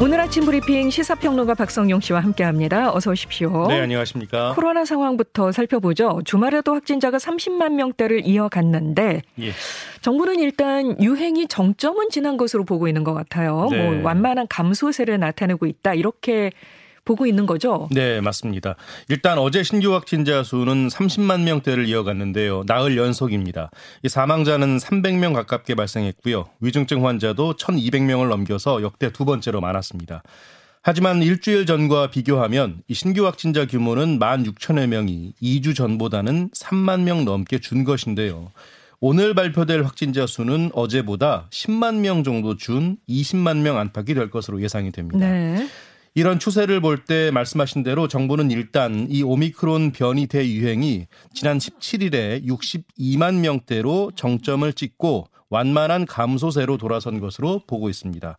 오늘 아침 브리핑 시사평론가 박성용 씨와 함께합니다. 어서 오십시오. 네, 안녕하십니까. 코로나 상황부터 살펴보죠. 주말에도 확진자가 30만 명대를 이어갔는데 예. 정부는 일단 유행이 정점은 지난 것으로 보고 있는 것 같아요. 네. 뭐 완만한 감소세를 나타내고 있다 이렇게 보고 있는 거죠? 네, 맞습니다. 일단 어제 신규 확진자 수는 30만 명대를 이어갔는데요. 나흘 연속입니다. 이 사망자는 300명 가깝게 발생했고요. 위중증 환자도 1,200명을 넘겨서 역대 두 번째로 많았습니다. 하지만 일주일 전과 비교하면 이 신규 확진자 규모는 1만 6천여 명이 2주 전보다는 3만 명 넘게 준 것인데요. 오늘 발표될 확진자 수는 어제보다 10만 명 정도 준 20만 명 안팎이 될 것으로 예상이 됩니다. 네. 이런 추세를 볼 때 말씀하신 대로 정부는 일단 이 오미크론 변이 대유행이 지난 17일에 62만 명대로 정점을 찍고 완만한 감소세로 돌아선 것으로 보고 있습니다.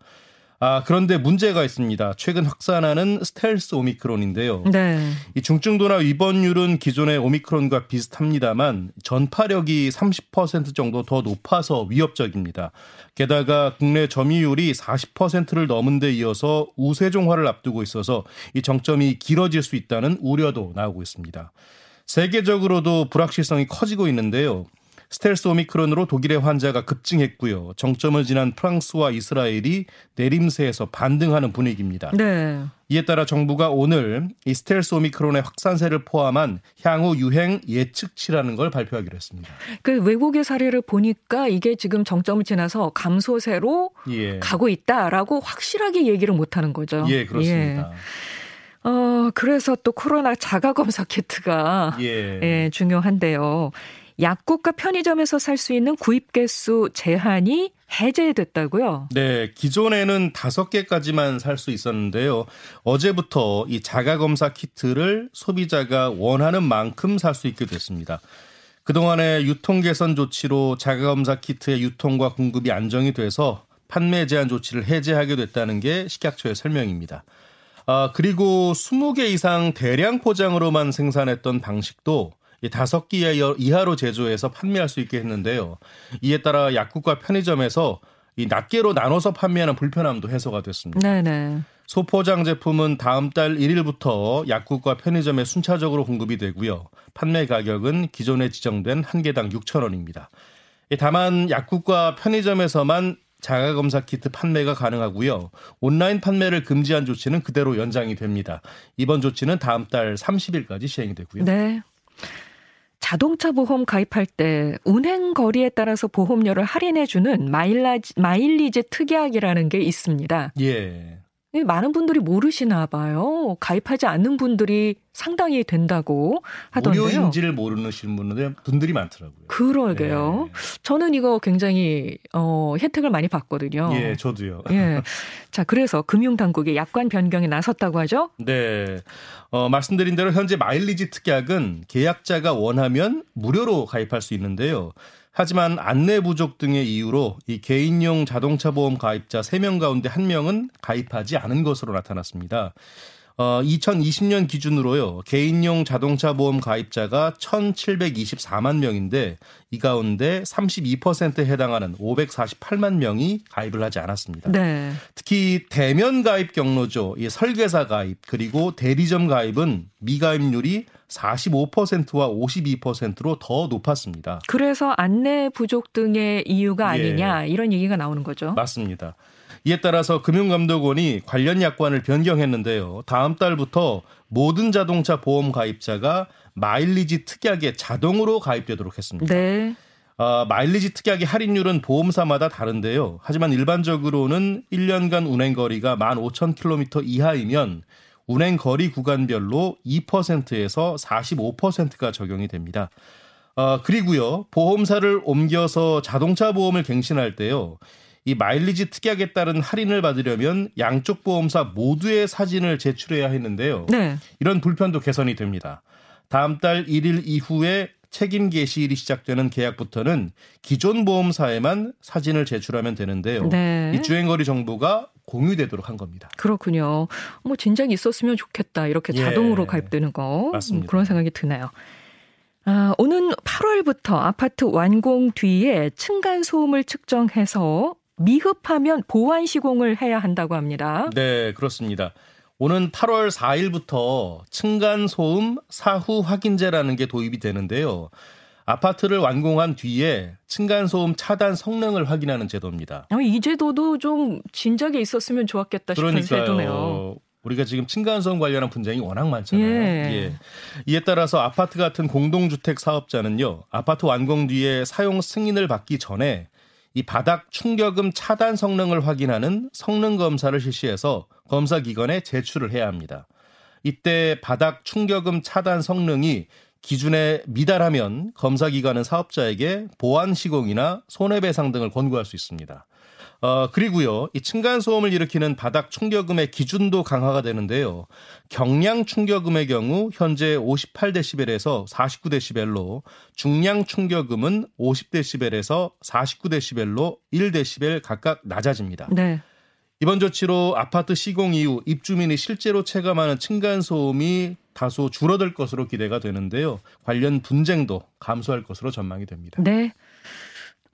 아, 그런데 문제가 있습니다. 최근 확산하는 스텔스 오미크론인데요. 네. 이 중증도나 위번율은 기존의 오미크론과 비슷합니다만 전파력이 30% 정도 더 높아서 위협적입니다. 게다가 국내 점유율이 40%를 넘은 데 이어서 우세종화를 앞두고 있어서 이 정점이 길어질 수 있다는 우려도 나오고 있습니다. 세계적으로도 불확실성이 커지고 있는데요. 스텔스 오미크론으로 독일의 환자가 급증했고요. 정점을 지난 프랑스와 이스라엘이 내림세에서 반등하는 분위기입니다. 네. 이에 따라 정부가 오늘 이 스텔스 오미크론의 확산세를 포함한 향후 유행 예측치라는 걸 발표하기로 했습니다. 그 외국의 사례를 보니까 이게 지금 정점을 지나서 감소세로 예. 가고 있다라고 확실하게 얘기를 못 하는 거죠. 예, 그렇습니다. 예. 어, 그래서 또 코로나 자가 검사 키트가 예. 예 중요한데요. 약국과 편의점에서 살 수 있는 구입 개수 제한이 해제됐다고요? 네, 기존에는 다섯 개까지만 살 수 있었는데요. 어제부터 이 자가 검사 키트를 소비자가 원하는 만큼 살 수 있게 됐습니다. 그동안의 유통 개선 조치로 자가 검사 키트의 유통과 공급이 안정이 돼서 판매 제한 조치를 해제하게 됐다는 게 식약처의 설명입니다. 아, 그리고 20개 이상 대량 포장으로만 생산했던 방식도 다섯 개 이하로 제조해서 판매할 수 있게 했는데요. 이에 따라 약국과 편의점에서 이 낱개로 나눠서 판매하는 불편함도 해소가 됐습니다. 네네. 소포장 제품은 다음 달 1일부터 약국과 편의점에 순차적으로 공급이 되고요. 판매 가격은 기존에 지정된 한 개당 6천 원입니다. 다만 약국과 편의점에서만 자가검사 키트 판매가 가능하고요. 온라인 판매를 금지한 조치는 그대로 연장이 됩니다. 이번 조치는 다음 달 30일까지 시행이 되고요. 네. 자동차 보험 가입할 때 운행 거리에 따라서 보험료를 할인해주는 마일라지, 마일리지 특약이라는 게 있습니다. 예. 많은 분들이 모르시나 봐요. 가입하지 않는 분들이 상당히 된다고 하던데요. 무료인지를 모르시는 분들 분들이 많더라고요. 그러게요. 예. 저는 이거 굉장히 어, 혜택을 많이 받거든요. 예, 저도요. 예. 자, 그래서 금융당국이 약관 변경에 나섰다고 하죠? 네. 어, 말씀드린 대로 현재 마일리지 특약은 계약자가 원하면 무료로 가입할 수 있는데요. 하지만 안내 부족 등의 이유로 이 개인용 자동차 보험 가입자 3명 가운데 1명은 가입하지 않은 것으로 나타났습니다. 어, 2020년 기준으로요, 개인용 자동차 보험 가입자가 1,724만 명인데, 이 가운데 32%에 해당하는 548만 명이 가입을 하지 않았습니다. 네. 특히 대면 가입 경로죠, 이 설계사 가입, 그리고 대리점 가입은 미가입률이 45%와 52%로 더 높았습니다. 그래서 안내 부족 등의 이유가 예. 아니냐, 예. 이런 얘기가 나오는 거죠. 맞습니다. 이에 따라서 금융감독원이 관련 약관을 변경했는데요. 다음 달부터 모든 자동차 보험 가입자가 마일리지 특약에 자동으로 가입되도록 했습니다. 네. 어, 마일리지 특약의 할인율은 보험사마다 다른데요. 하지만 일반적으로는 1년간 운행 거리가 15,000km 이하이면 운행 거리 구간별로 2%에서 45%가 적용이 됩니다. 어, 그리고요, 보험사를 옮겨서 자동차 보험을 갱신할 때요, 이 마일리지 특약에 따른 할인을 받으려면 양쪽 보험사 모두의 사진을 제출해야 했는데요. 네. 이런 불편도 개선이 됩니다. 다음 달 1일 이후에 책임 개시일이 시작되는 계약부터는 기존 보험사에만 사진을 제출하면 되는데요. 네. 이 주행거리 정보가 공유되도록 한 겁니다. 그렇군요. 뭐 진작에 있었으면 좋겠다. 이렇게 예. 자동으로 예. 가입되는 거. 맞습니다. 그런 생각이 드네요. 아, 오는 8월부터 아파트 완공 뒤에 층간 소음을 측정해서 미흡하면 보완 시공을 해야 한다고 합니다. 네, 그렇습니다. 오는 8월 4일부터 층간 소음 사후 확인제라는 게 도입이 되는데요. 아파트를 완공한 뒤에 층간소음 차단 성능을 확인하는 제도입니다. 어, 이 제도도 좀 진작에 있었으면 좋았겠다 싶은. 제도네요. 우리가 지금 층간소음 관련한 분쟁이 워낙 많잖아요. 예. 예. 이에 따라서 아파트 같은 공동주택 사업자는요, 아파트 완공 뒤에 사용 승인을 받기 전에 이 바닥 충격음 차단 성능을 확인하는 성능 검사를 실시해서 검사 기관에 제출을 해야 합니다. 이때 바닥 충격음 차단 성능이 기준에 미달하면 검사기관은 사업자에게 보안 시공이나 손해배상 등을 권고할 수 있습니다. 어, 그리고요, 이 층간소음을 일으키는 바닥 충격음의 기준도 강화가 되는데요. 경량 충격음의 경우 현재 58데시벨에서 49데시벨로, 중량 충격음은 50데시벨에서 49데시벨로 1데시벨 각각 낮아집니다. 네. 이번 조치로 아파트 시공 이후 입주민이 실제로 체감하는 층간소음이 다소 줄어들 것으로 기대가 되는데요. 관련 분쟁도 감소할 것으로 전망이 됩니다. 네.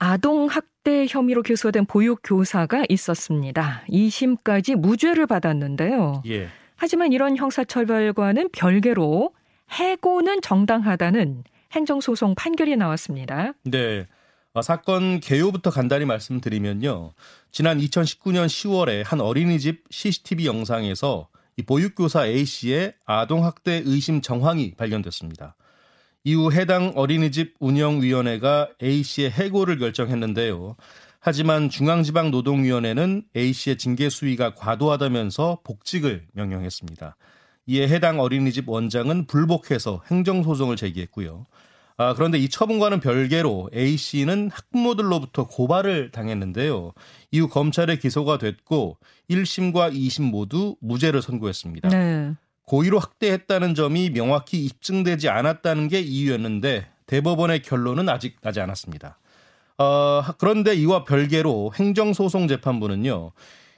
아동 학대 혐의로 기소된 보육 교사가 있었습니다. 2심까지 무죄를 받았는데요. 예. 하지만 이런 형사처벌과는 별개로 해고는 정당하다는 행정소송 판결이 나왔습니다. 네. 어, 사건 개요부터 간단히 말씀드리면요. 지난 2019년 10월에 한 어린이집 CCTV 영상에서 이 보육교사 A씨의 아동학대 의심 정황이 발견됐습니다. 이후 해당 어린이집 운영위원회가 A씨의 해고를 결정했는데요. 하지만 중앙지방노동위원회는 A씨의 징계 수위가 과도하다면서 복직을 명령했습니다. 이에 해당 어린이집 원장은 불복해서 행정소송을 제기했고요. 아, 그런데 이 처분과는 별개로 A 씨는 학부모들로부터 고발을 당했는데요. 이후 검찰에 기소가 됐고 1심과 2심 모두 무죄를 선고했습니다. 네. 고의로 학대했다는 점이 명확히 입증되지 않았다는 게 이유였는데 대법원의 결론은 아직 나지 않았습니다. 어, 그런데 이와 별개로 행정소송재판부는요.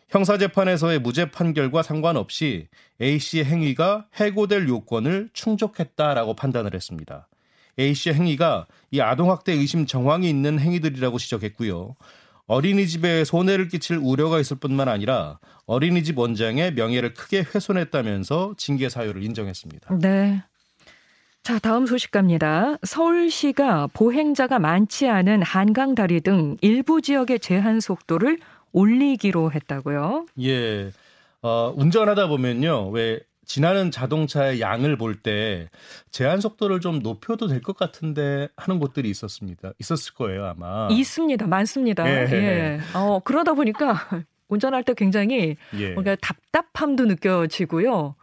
형사재판에서의 무죄 판결과 상관없이 A씨의 행위가 해고될 요건을 충족했다라고 판단을 했습니다. A씨의 행위가 이 아동학대 의심 정황이 있는 행위들이라고 지적했고요. 어린이집에 손해를 끼칠 우려가 있을 뿐만 아니라 어린이집 원장의 명예를 크게 훼손했다면서 징계 사유를 인정했습니다. 네. 자, 다음 소식 갑니다. 서울시가 보행자가 많지 않은 한강 다리 등 일부 지역의 제한 속도를 올리기로 했다고요? 예. 어, 운전하다 보면요. 왜 지나는 자동차의 양을 볼 때 제한 속도를 좀 높여도 될 것 같은데 하는 곳들이 있었습니다. 있었을 거예요, 아마. 있습니다. 많습니다. 예. 예. 어, 그러다 보니까 운전할 때 굉장히 예. 뭔가 답답함도 느껴지고요.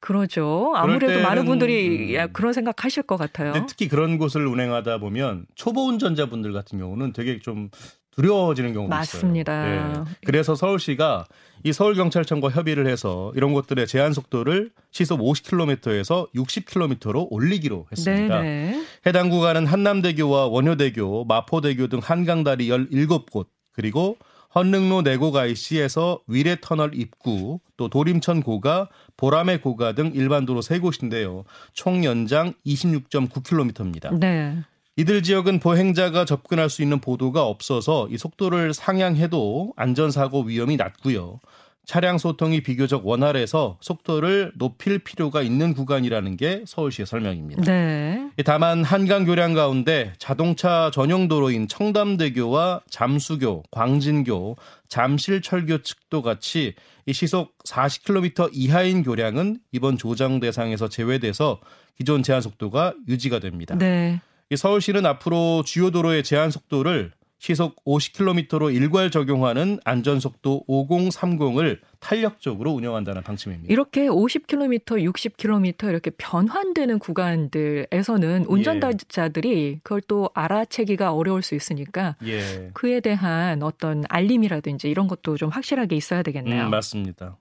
그러죠. 아무래도 많은 분들이 음, 그런 생각 하실 것 같아요. 특히 그런 곳을 운행하다 보면 초보 운전자분들 같은 경우는 되게 좀 두려워지는 경우가 맞습니다. 있어요. 예. 그래서 서울시가 이 서울경찰청과 협의를 해서 이런 곳들의 제한 속도를 시속 50km에서 60km로 올리기로 했습니다. 네네. 해당 구간은 한남대교와 원효대교, 마포대교 등 한강다리 17곳 그리고 헌릉로 내고가 IC에서 위례터널 입구, 또 도림천 고가, 보람의 고가 등 일반 도로 3곳인데요. 총 연장 26.9km입니다. 네. 이들 지역은 보행자가 접근할 수 있는 보도가 없어서 이 속도를 상향해도 안전사고 위험이 낮고요. 차량 소통이 비교적 원활해서 속도를 높일 필요가 있는 구간이라는 게 서울시의 설명입니다. 네. 다만 한강 교량 가운데 자동차 전용 도로인 청담대교와 잠수교, 광진교, 잠실철교 측도 같이 이 시속 40km 이하인 교량은 이번 조정 대상에서 제외돼서 기존 제한 속도가 유지가 됩니다. 네. 서울시는 앞으로 주요 도로의 제한 속도를 시속 50km로 일괄 적용하는 안전속도 5030을 탄력적으로 운영한다는 방침입니다. 이렇게 50km, 60km 이렇게 변환되는 구간들에서는 운전자들이 그걸 또 알아채기가 어려울 수 있으니까 예. 그에 대한 어떤 알림이라든지 이런 것도 좀 확실하게 있어야 되겠네요. 음, 맞습니다.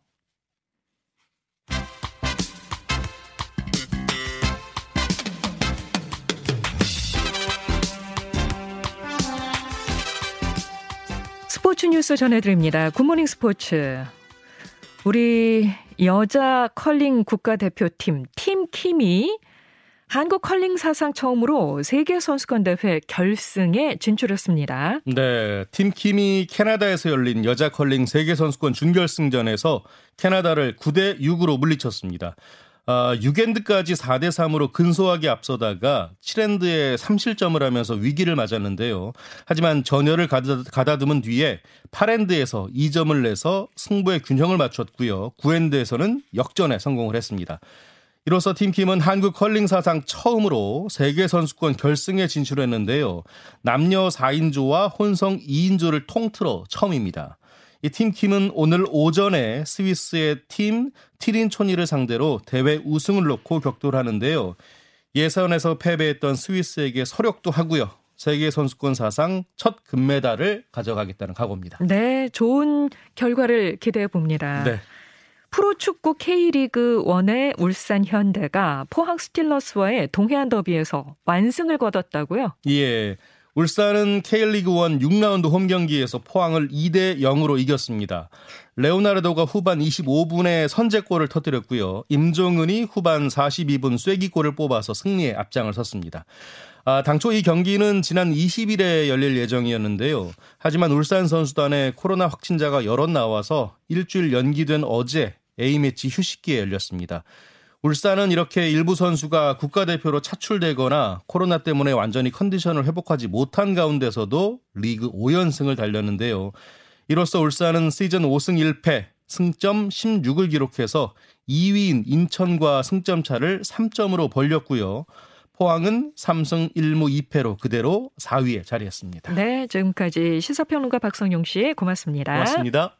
스포츠 뉴스 전해드립니다. Good morning 스포츠. 우리 여자 컬링 국가대표팀 팀 킴이 한국 컬링 사상 처음으로 세계 선수권 대회 결승에 진출했습니다. 네, 팀 킴이 캐나다에서 열린 여자 컬링 세계 선수권 준결승전에서 캐나다를 9대 6으로 물리쳤습니다. 아, 6엔드까지 4대 3으로 근소하게 앞서다가 7엔드에 3실점을 하면서 위기를 맞았는데요. 하지만 전열을 가다듬은 뒤에 8엔드에서 2점을 내서 승부의 균형을 맞췄고요. 9엔드에서는 역전에 성공을 했습니다. 이로써 팀킴은 한국 컬링 사상 처음으로 세계 선수권 결승에 진출했는데요. 남녀 4인조와 혼성 2인조를 통틀어 처음입니다. 이 팀킴은 오늘 오전에 스위스의 팀 티린초니를 상대로 대회 우승을 놓고 격돌 하는데요. 예선에서 패배했던 스위스에게 서력도 하고요. 세계 선수권 사상 첫 금메달을 가져가겠다는 각오입니다. 네, 좋은 결과를 기대해 봅니다. 네. 프로축구 K리그 1의 울산 현대가 포항 스틸러스와의 동해안 더비에서 완승을 거뒀다고요? 예. 울산은 K리그 1 6라운드 홈 경기에서 포항을 2대 0으로 이겼습니다. 레오나르도가 후반 25분에 선제골을 터뜨렸고요. 임종은이 후반 42분 쐐기골을 뽑아서 승리에 앞장을 섰습니다. 아, 당초 이 경기는 지난 20일에 열릴 예정이었는데요. 하지만 울산 선수단의 코로나 확진자가 여럿 나와서 일주일 연기된 어제 A매치 휴식기에 열렸습니다. 울산은 이렇게 일부 선수가 국가대표로 차출되거나 코로나 때문에 완전히 컨디션을 회복하지 못한 가운데서도 리그 5연승을 달렸는데요. 이로써 울산은 시즌 5승 1패, 승점 16을 기록해서 2위인 인천과 승점 차를 3점으로 벌렸고요. 포항은 3승 1무 2패로 그대로 4위에 자리했습니다. 네, 지금까지 시사평론가 박성용 씨 고맙습니다. 고맙습니다.